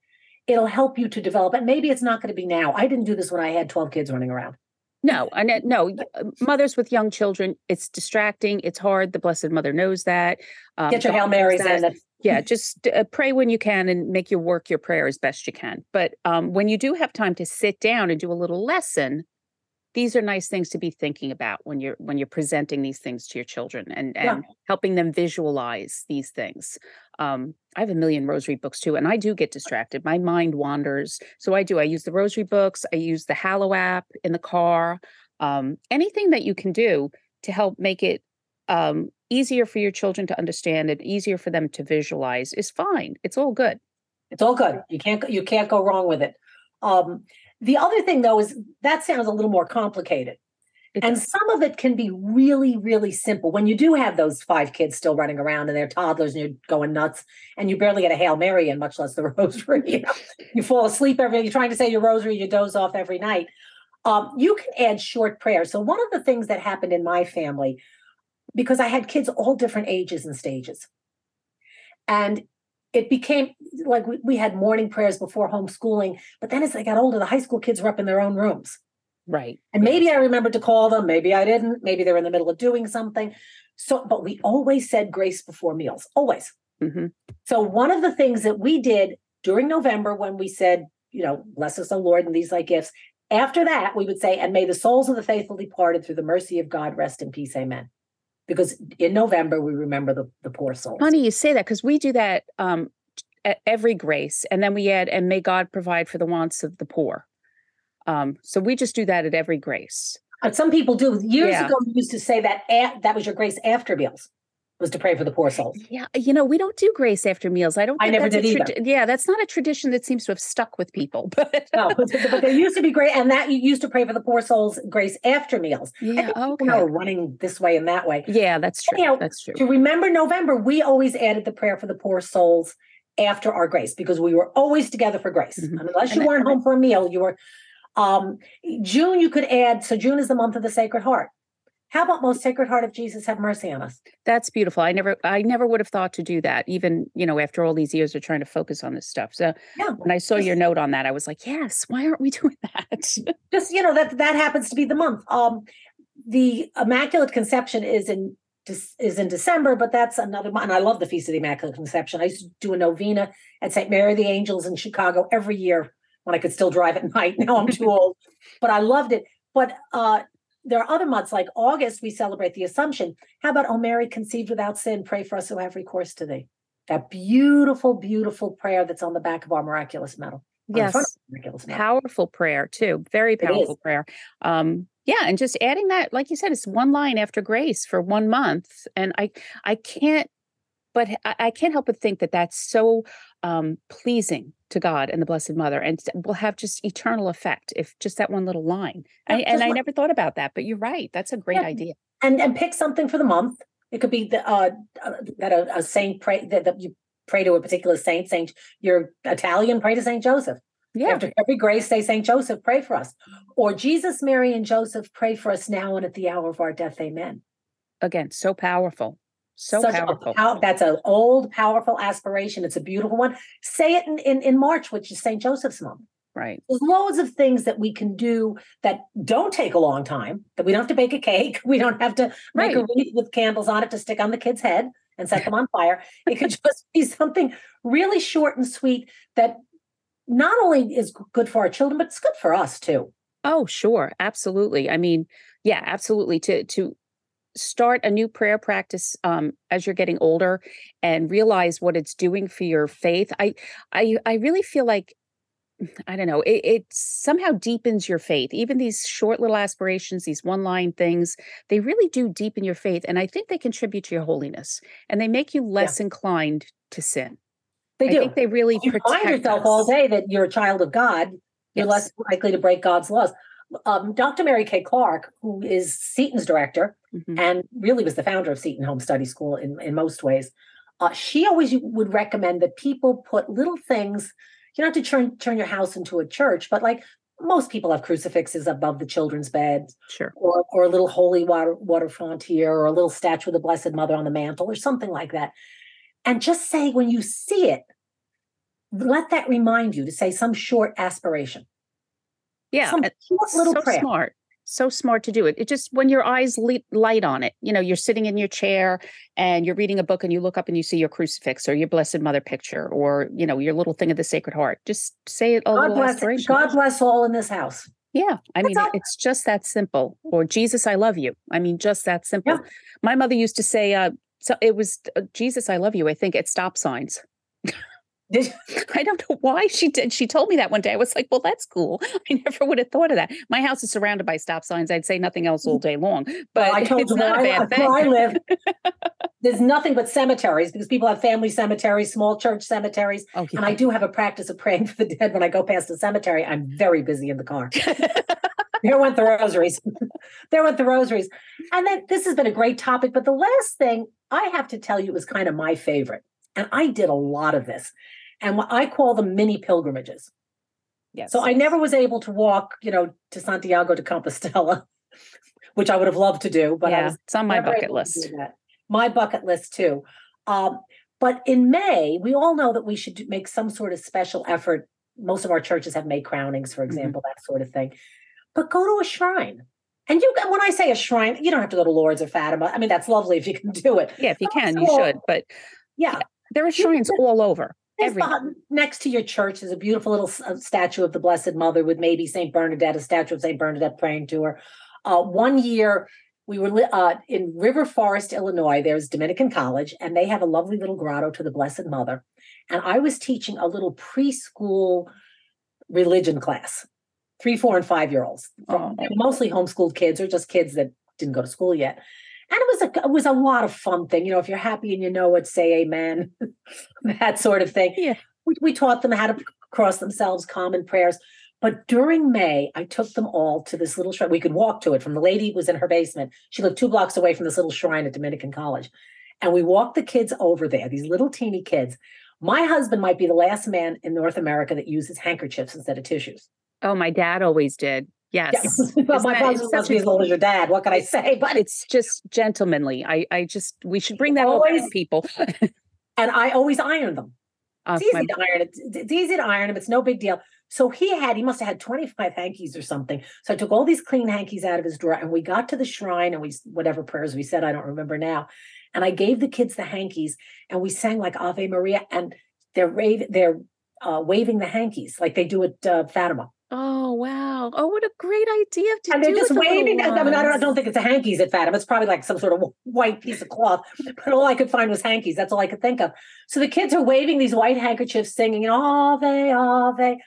it'll help you to develop. And maybe it's not going to be now. I didn't do this when I had 12 kids running around. No, and no, uh, mothers with young children, it's distracting. It's hard. The Blessed Mother knows that. Um, Get your Hail Marys in. yeah, just uh, pray when you can and make your work your prayer as best you can. But um, when you do have time to sit down and do a little lesson, these are nice things to be thinking about when you're when you're presenting these things to your children and and yeah. helping them visualize these things. Um, i have a million rosary books too and i do get distracted. My mind wanders. So i do. I use the rosary books. I use the hallow app in the car. Um, anything that you can do to help make it um, easier for your children to understand and easier for them to visualize is fine. It's all good. It's all good. You can't you can't go wrong with it. Um, the other thing, though, is that sounds a little more complicated. and some of it can be really, really simple. When you do have those five kids still running around and they're toddlers and you're going nuts and you barely get a Hail Mary and much less the rosary. You, know? you fall asleep every, you're trying to say your rosary, you doze off every night. Um, you can add short prayers. So, one of the things that happened in my family, because I had kids all different ages and stages, and it became like we, we had morning prayers before homeschooling, but then as they got older, the high school kids were up in their own rooms. Right. And maybe I remembered to call them, maybe I didn't, maybe they're in the middle of doing something. So, but we always said grace before meals, always. Mm-hmm. So, one of the things that we did during November when we said, you know, bless us, O Lord, and these like gifts, after that, we would say, and may the souls of the faithful departed through the mercy of God rest in peace. Amen because in November we remember the, the poor souls. Funny you say that because we do that um, at every grace, and then we add, and may God provide for the wants of the poor. Um, so we just do that at every grace. And some people do. Years yeah. ago, we used to say that that was your grace after meals was to pray for the poor souls. Yeah, you know, we don't do grace after meals. I don't. I never did either. yeah, that's not a tradition that seems to have stuck with people. But no, but, but there used to be great, and that you used to pray for the poor souls grace after meals. Yeah, okay. Know, running this way and that way. Yeah, that's true. know, that's true. To remember November, we always added the prayer for the poor souls after our grace because we were always together for grace. Mm-hmm. unless you and weren't home for a meal, you were. Um, June, you could add. So June is the month of the Sacred Heart. How about most Sacred Heart of Jesus have mercy on us? That's beautiful. I never I never would have thought to do that, even, you know, after all these years of trying to focus on this stuff. So yeah, when I saw your note on that, I was like, yes, why aren't we doing that? just, you know, that that happens to be the month. Um, the Immaculate Conception is in is in December, but that's another month. And I love the Feast of the Immaculate Conception. I used to do a novena at St. Mary of the Angels in Chicago every year when I could still drive at night. Now I'm too old, but I loved it. But uh, there are other months like August, we celebrate the Assumption. How about, O Mary, conceived without sin, pray for us who have recourse to thee? That beautiful, beautiful prayer that's on the back of our miraculous medal. Yes, miraculous medal. powerful prayer too. Very powerful prayer. Um, yeah, and just adding that, like you said, it's one line after grace for one month, and I, I can't, but I, I can't help but think that that's so um, pleasing to God and the Blessed Mother, and will have just eternal effect if just that one little line. Yeah, I, and I never thought about that, but you're right. That's a great yeah. idea. And and pick something for the month. It could be the, uh, uh that a, a, saint pray that, that you pray to a particular saint. Saint, you're Italian, pray to Saint Joseph. Yeah. After every grace, say Saint Joseph, pray for us. Or Jesus, Mary, and Joseph, pray for us now and at the hour of our death. Amen. Again, so powerful. So Such powerful. That's an old, powerful aspiration. It's a beautiful one. Say it in, in, in March, which is St. Joseph's month. Right. There's loads of things that we can do that don't take a long time, that we don't have to bake a cake. We don't have to make right. a wreath with candles on it to stick on the kid's head and set them on fire. It could just be something really short and sweet that not only is good for our children, but it's good for us too. Oh, sure. Absolutely. I mean, yeah, absolutely. To to start a new prayer practice um, as you're getting older and realize what it's doing for your faith i i i really feel like I don't know, it, it somehow deepens your faith. Even these short little aspirations, these one line things, they really do deepen your faith. And I think they contribute to your holiness and they make you less yeah. inclined to sin. They do. I think they really you protect yourself us. all day that you're a child of God. You're yes. less likely to break God's laws. Um, Dr. Mary Kay Clark, who is Seton's director mm-hmm. and really was the founder of Seton Home Study School in, in most ways, uh, she always would recommend that people put little things. You don't have to turn turn your house into a church, but like most people have crucifixes above the children's bed, sure, or or a little holy water water frontier, or a little statue of the Blessed Mother on the mantle, or something like that. And just say when you see it, let that remind you to say some short aspiration. Yeah, some little so prayer. smart so smart to do it. It just when your eyes light on it, you know, you're sitting in your chair and you're reading a book and you look up and you see your crucifix or your Blessed Mother picture or you know your little thing of the Sacred Heart. Just say it. God bless. God bless all in this house. Yeah, I That's mean, all. it's just that simple. Or Jesus, I love you. I mean, just that simple. Yeah. My mother used to say, uh, so it was uh, Jesus, I love you. I think at stop signs. I don't know why she did. She told me that one day. I was like, well, that's cool. I never would have thought of that. My house is surrounded by stop signs. I'd say nothing else all mm. day long. But well, I told it's you not a bad thing. Where I live, there's nothing but cemeteries because people have family cemeteries, small church cemeteries. Oh, yeah. And I do have a practice of praying for the dead when I go past a cemetery. I'm very busy in the car. there went the rosaries. there went the rosaries. And then this has been a great topic. But the last thing I have to tell you was kind of my favorite. And I did a lot of this and what I call them mini pilgrimages. Yes. So I never was able to walk, you know, to Santiago de Compostela, which I would have loved to do, but yeah, it's on my bucket list. My bucket list too. Um, but in May, we all know that we should make some sort of special effort. Most of our churches have May crownings, for mm-hmm. example, mm-hmm. that sort of thing. But go to a shrine. And you, when I say a shrine, you don't have to go to Lourdes or Fatima. I mean, that's lovely if you can do it. Yeah, if you can, you should. But yeah, there are shrines all over. Behind, next to your church is a beautiful little uh, statue of the Blessed Mother with maybe Saint Bernadette, a statue of Saint Bernadette praying to her. Uh, one year we were uh, in River Forest, Illinois. There's Dominican College, and they have a lovely little grotto to the Blessed Mother. And I was teaching a little preschool religion class, three, four, and five year olds, oh. mostly homeschooled kids or just kids that didn't go to school yet was a it was a lot of fun thing. You know, if you're happy and you know it, say amen, that sort of thing. Yeah. We, we taught them how to cross themselves, common prayers. But during May, I took them all to this little shrine. We could walk to it from the lady was in her basement. She lived two blocks away from this little shrine at Dominican College. And we walked the kids over there, these little teeny kids. My husband might be the last man in North America that uses handkerchiefs instead of tissues. Oh, my dad always did. Yes. Yeah. well, my father must be as old as your dad. What can I say? But it's just gentlemanly. I, I just we should bring that always, to people. and I always iron them. Uh, it's easy to iron. It's, it's easy to iron them. It's no big deal. So he had, he must have had 25 hankies or something. So I took all these clean hankies out of his drawer and we got to the shrine and we, whatever prayers we said, I don't remember now. And I gave the kids the hankies and we sang like Ave Maria and they're, rave, they're uh, waving the hankies like they do at uh, Fatima. Oh wow! Oh, what a great idea to and they're just waving. I mean, I don't, I don't, think it's a hankies at Fatima. It's probably like some sort of white piece of cloth. But all I could find was hankies. That's all I could think of. So the kids are waving these white handkerchiefs, singing "Ave, Ave,"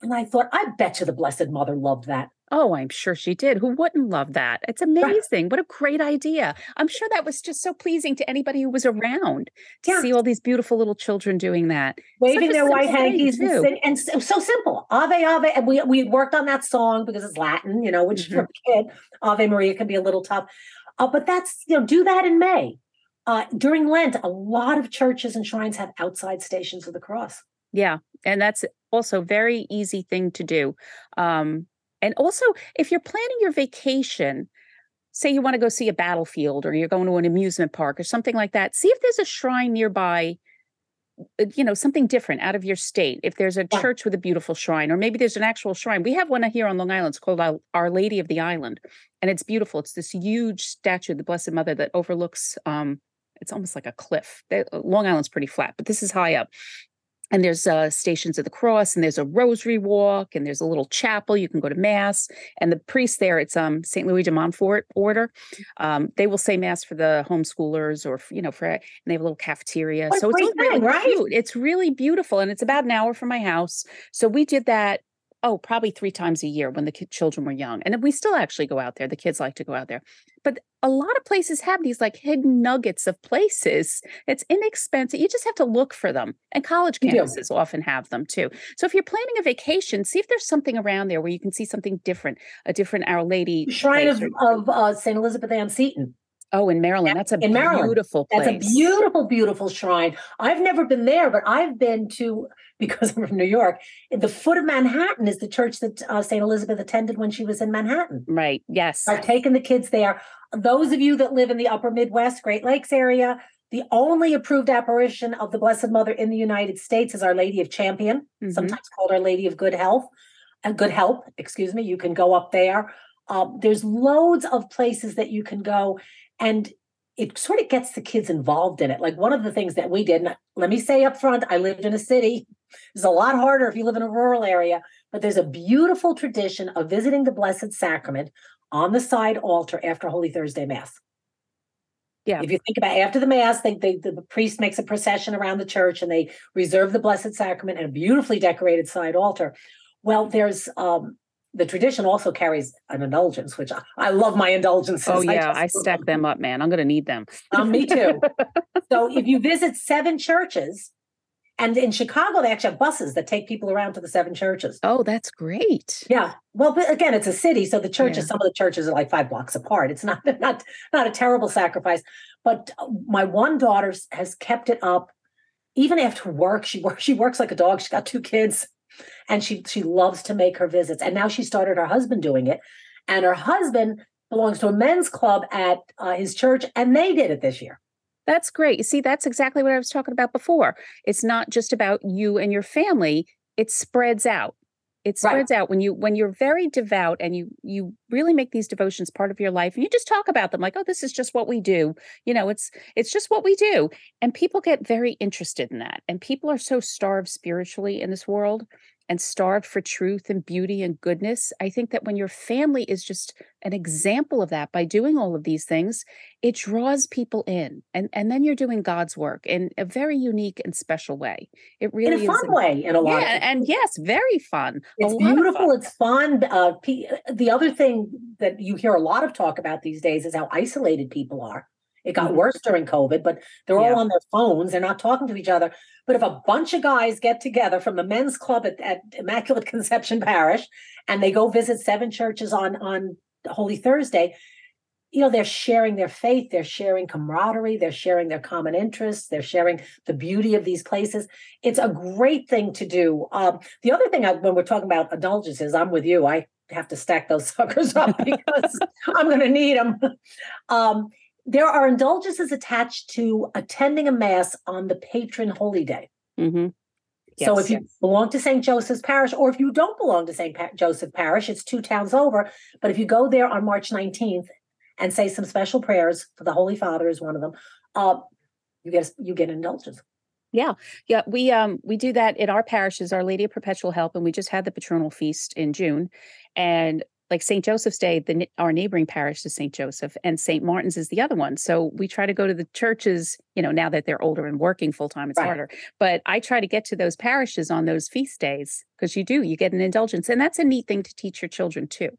and I thought, I bet you the Blessed Mother loved that. Oh, I'm sure she did. Who wouldn't love that? It's amazing. Right. What a great idea. I'm sure that was just so pleasing to anybody who was around to yeah. see all these beautiful little children doing that. Waving their white hankies and, and so, so, simple. Ave, Ave. And we, we worked on that song because it's Latin, you know, which mm-hmm. for a kid, Ave Maria can be a little tough. Uh, but that's, you know, do that in May. Uh, during Lent, a lot of churches and shrines have outside stations of the cross. Yeah. And that's also very easy thing to do. Um, and also, if you're planning your vacation, say you want to go see a battlefield or you're going to an amusement park or something like that, see if there's a shrine nearby, uh, you know, something different out of your state. If there's a yeah. church with a beautiful shrine, or maybe there's an actual shrine. We have one here on Long Island. It's called Our Lady of the Island, and it's beautiful. It's this huge statue of the Blessed Mother that overlooks. Um, it's almost like a cliff. Long Island's pretty flat, but this is high up and there's uh, stations of the cross and there's a rosary walk and there's a little chapel you can go to mass. And the priest there it's um st louis de montfort order um, they will say mass for the homeschoolers or you know for and they have a little cafeteria. What so it's all really right? cute. It's really beautiful and it's about an hour from my house. So we did that oh probably three times a year when the ki- children were young and we still actually go out there the kids like to go out there but a lot of places have these like hidden nuggets of places it's inexpensive you just have to look for them and college campuses often have them too so if you're planning a vacation see if there's something around there where you can see something different a different our lady Shrine of, place of uh, St. Elizabeth Ann Seton. Oh in maryland that's a in Maryland. beautiful place That's a beautiful, beautiful shrine. I've never been there, but I've been to, because I'm from New York, the foot of Manhattan is the church that uh, St. Elizabeth attended when she was in Manhattan. right yes I've taken the kids there. Those of you that live in the upper Midwest, Great Lakes area, the only approved apparition of the Blessed Mother in the United States is Our Lady of Champion, Mhm. sometimes called Our Lady of Good Health, and Good Help, excuse me. You can go up there. Um, there's loads of places that you can go, and it sort of gets the kids involved in it. Like one of the things that we did, and let me say up front, I lived in a city. It's a lot harder if you live in a rural area, but there's a beautiful tradition of visiting the Blessed Sacrament on the side altar after Holy Thursday Mass. Yeah. If you think about after the Mass, they, they, the priest makes a procession around the church and they reserve the Blessed Sacrament and a beautifully decorated side altar. Well, there's um, the tradition also carries an indulgence, which I, I love my indulgences. oh yeah just i stack them up man i'm gonna need them um, me too. so if you visit seven churches, and in Chicago, they actually have buses that take people around to the seven churches. oh that's great Yeah. Well, but again, it's a city, so the churches, Yeah. some of the churches are like five blocks apart. It's not not not a terrible sacrifice. But uh, my one daughter has kept it up even after work. She works she works like a dog. She's got two kids, and she she loves to make her visits. And now she started her husband doing it, and her husband belongs to a men's club at uh, his church, and they did it this year. That's great. You see, that's exactly what I was talking about before. It's not just about you and your family, it spreads out. It Right. spreads out when you when you're very devout and you you really make these devotions part of your life and you just talk about them like, oh, this is just what we do. You know, it's it's just what we do. And people get very interested in that. And people are so starved spiritually in this world and starved for truth and beauty and goodness. I think that when your family is just an example of that by doing all of these things, it draws people in and and then you're doing god's work in a very unique and special way it really in a is fun way, in a lot yeah and yes very fun It's beautiful. fun. It's fun. Uh, the other thing that you hear a lot of talk about these days is how isolated people are. It got Mhm. worse during COVID, but they're Yeah. all on their phones. They're not talking to each other. But if a bunch of guys get together from the men's club at, at Immaculate Conception Parish and they go visit seven churches on on Holy Thursday, you know they're sharing their faith they're sharing camaraderie they're sharing their common interests they're sharing the beauty of these places it's a great thing to do um, the other thing I, when we're talking about indulgences i'm with you i have to stack those suckers up because i'm going to need them um, there are indulgences attached to attending a mass on the patron holy day Mhm. so Yes, if you yes. belong to St. Joseph's Parish, or if you don't belong to St. Pa- Joseph Parish, it's two towns over. But if you go there on March 19th and say some special prayers for the Holy Father is one of them, uh, you get you get indulgence. Yeah, yeah we um we do that in our parishes our lady of perpetual help and we just had the patronal feast in june and like st joseph's day the our neighboring parish is st joseph and st martin's is the other one so we try to go to the churches you know now that they're older and working full time it's Right. harder but i try to get to those parishes on those feast days because you do you get an indulgence and that's a neat thing to teach your children too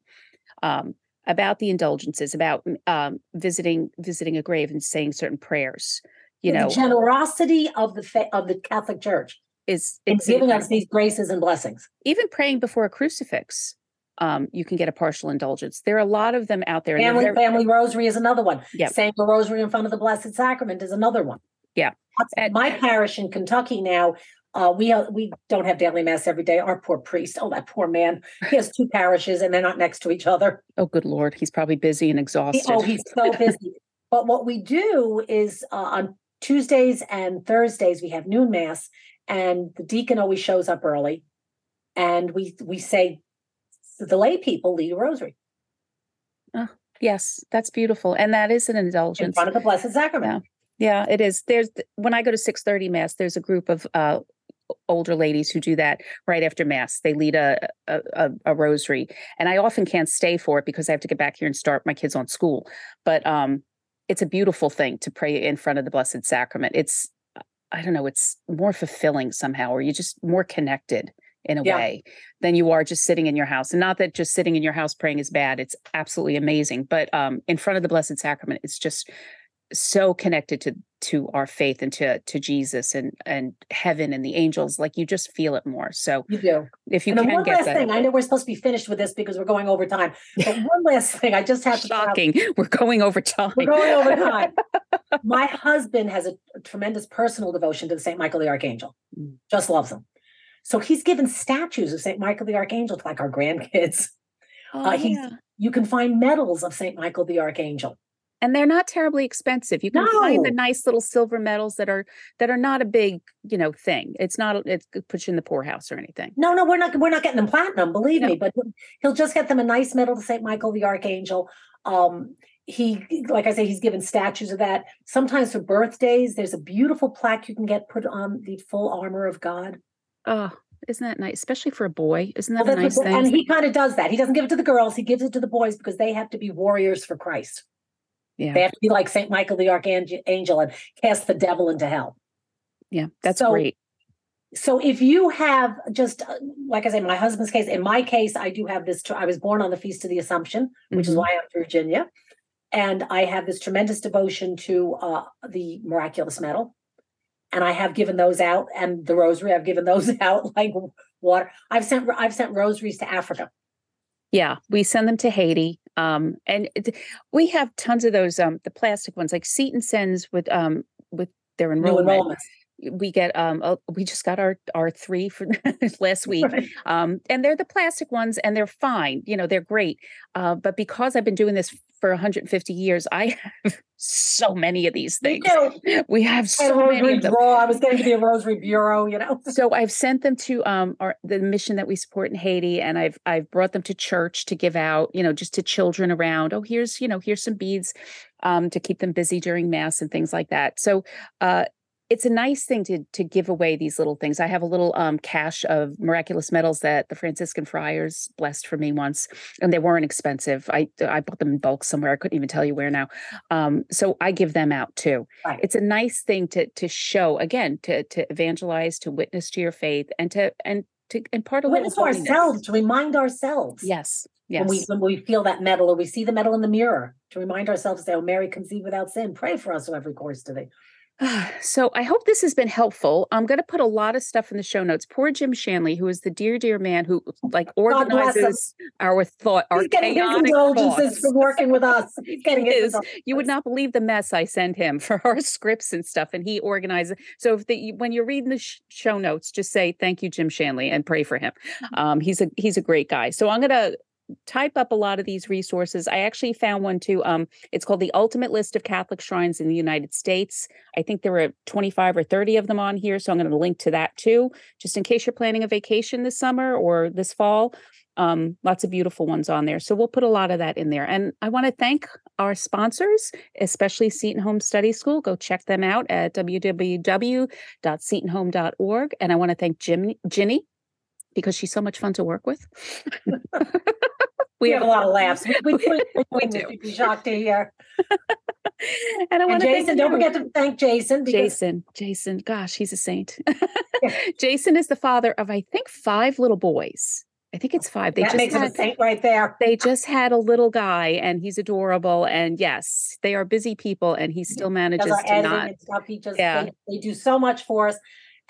um, about the indulgences about um, visiting visiting a grave and saying certain prayers you know, the generosity of the fa- of the Catholic Church is it's giving us these graces and blessings. even praying before a crucifix um, you can get a partial indulgence there are a lot of them out there Family very- Family Rosary is another one. Yep. Saying the Rosary in front of the Blessed Sacrament is another one. Yeah. And- my parish in Kentucky now. Uh, we uh, we don't have daily mass every day. Our poor priest, oh that poor man, he has two parishes and they're not next to each other. oh good lord he's probably busy and He- exhausted oh, he's so busy. but what we do is uh, on Tuesdays and Thursdays we have noon mass, and the deacon always shows up early, and we we say the lay people lead a rosary Oh, yes that's beautiful and that is an indulgence in front of the Blessed Sacrament. Yeah, it is. There's when I go to 6:30 mass, there's a group of uh older ladies who do that right after mass. They lead a, a a rosary, and I often can't stay for it because I have to get back here and start my kids on school. But um, it's a beautiful thing to pray in front of the Blessed Sacrament. It's I don't know, it's more fulfilling somehow, or you're just more connected in a yeah. way than you are just sitting in your house. And not that just sitting in your house praying is bad. It's absolutely amazing. But um, in front of the Blessed Sacrament, it's just so connected to to our faith and to to Jesus and and heaven and the angels. Like you just feel it more. So you do. If you and can one get last that. thing, I know we're supposed to be finished with this because we're going over time. But one last thing, I just have to shocking. We're going over time. We're going over time. My husband has a, a tremendous personal devotion to the Saint Michael the Archangel. Mm. Just loves him. So he's given statues of St. Michael the Archangel to like our grandkids. Oh, uh, he's, yeah. You can find medals of St. Michael the Archangel. And they're not terribly expensive. You can no. find the nice little silver medals that are that are not a big, you know, thing. It's not it puts you in the poorhouse or anything. No, no, we're not we're not getting them platinum, believe no. me. But he'll just get them a nice medal to St. Michael the Archangel. Um, he like i say he's given statues of that sometimes for birthdays there's a beautiful plaque you can get put on the full armor of god Oh, isn't that nice? Especially for a boy. Isn't that well, a nice the, thing? And he kind of does that. He doesn't give it to the girls, he gives it to the boys because they have to be warriors for Christ. Yeah. They have to be like St. Michael the Archangel and cast the devil into hell. Yeah, that's so, great. So if you have just uh, like I said, my husband's case, in my case, I do have this. I was born on the Feast of the Assumption, which mm-hmm. is why I'm Virginia, and I have this tremendous devotion to uh, the miraculous medal and I have given those out, and the rosary I've given those out like water. I've sent I've sent rosaries to Africa. Yeah, we send them to Haiti, um, and it, we have tons of those um, the plastic ones. Like Seton sends with um, with their enrollment we get um oh, we just got our our three for last week um and they're the plastic ones and they're fine you know they're great uh but because i've been doing this for 150 years i have so many of these things we have so many of them. i was going to be a rosary bureau you know so i've sent them to um our the mission that we support in haiti and i've i've brought them to church to give out you know just to children around oh here's you know here's some beads um, to keep them busy during mass and things like that. So uh, it's a nice thing to to give away these little things. I have a little um, cache of miraculous medals that the Franciscan friars blessed for me once, and they weren't expensive. I I bought them in bulk somewhere. I couldn't even tell you where now. Um, so I give them out too. Right. It's a nice thing to to show again to to evangelize, to witness to your faith, and to and to impart a witness to ourselves, to remind ourselves. Yes. Yes. When we when we feel that medal or we see the medal in the mirror, to remind ourselves that oh, Mary conceived without sin. Pray for us who have recourse today. So I hope this has been helpful. I'm going to put a lot of stuff in the show notes. Poor Jim Shanley, who is the dear, dear man who like organizes our thought, our He's getting his indulgences from working with us. He's getting his. You would not believe the mess I send him for our scripts and stuff, and he organizes. So if the, when you're reading the sh- show notes, just say thank you, Jim Shanley, and pray for him. Mm-hmm. Um, he's a he's a great guy. So I'm going to type up a lot of these resources. I actually found one too. Um, it's called the Ultimate List of Catholic Shrines in the United States. I think there were 25 or 30 of them on here, so I'm going to link to that too, just in case you're planning a vacation this summer or this fall. Um, lots of beautiful ones on there. So we'll put a lot of that in there. And I want to thank our sponsors, especially Seton Home Study School. Go check them out at www.setonhome.org. And I want to thank Jim, Ginny because she's so much fun to work with. we have a lot of laughs. We, we, we, do. Be shocked to and I want to Jason. Don't forget to thank Jason. Jason, Jason, gosh, he's a saint. Jason is the father of I think five little boys. I think it's five. They that just makes had, him a saint right there. They just had a little guy, and he's adorable. And yes, they are busy people, and he still manages to not. Stuff. He just yeah. They, they do so much for us.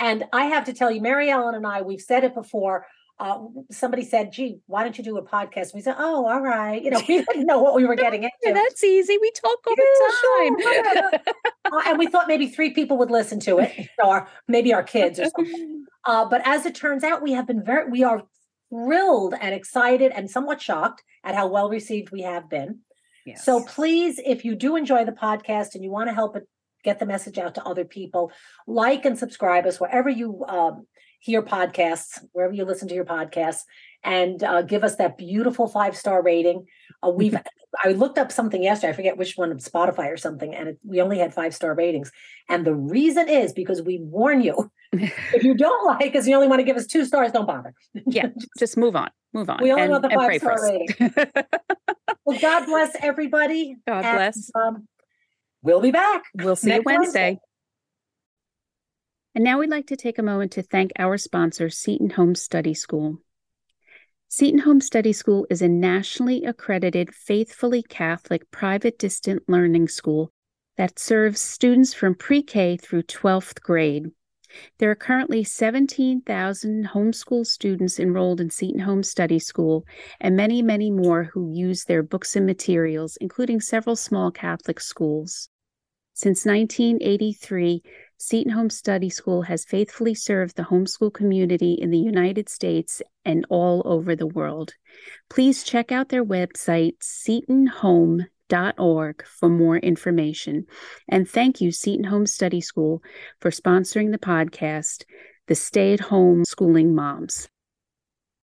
And I have to tell you, Mary Ellen and I, we've said it before uh, somebody said, "Gee, why don't you do a podcast?" we said, "Oh, all right." You know, we didn't know what we were getting into. That's easy. We talk all the time, uh, and we thought maybe three people would listen to it, or maybe our kids or something. Uh, but as it turns out, we have been very, we are thrilled and excited and somewhat shocked at how well received we have been. Yes. So please, if you do enjoy the podcast and you want to help it get the message out to other people, like and subscribe us wherever you um, hear podcasts, wherever you listen to your podcasts, and uh, give us that beautiful five star rating. Uh, we've I looked up something yesterday. I forget which one, Spotify or something, and it, we only had five star ratings. And the reason is because we warn you if you don't like us, you only want to give us two stars, don't bother. yeah, just move on. Move on. We only and, want the five star rating. well, God bless everybody. God and, bless. Um, we'll be back. We'll see you Wednesday. Wednesday. And now we'd like to take a moment to thank our sponsor, Seton Home Study School. Seton Home Study School is a nationally accredited, faithfully Catholic private distant learning school that serves students from pre K through 12th grade. There are currently 17,000 homeschool students enrolled in Seton Home Study School and many, many more who use their books and materials, including several small Catholic schools. Since 1983, Seton Home Study School has faithfully served the homeschool community in the United States and all over the world. Please check out their website, setonhome.org, for more information. And thank you, Seton Home Study School, for sponsoring the podcast, The Stay at Home Schooling Moms.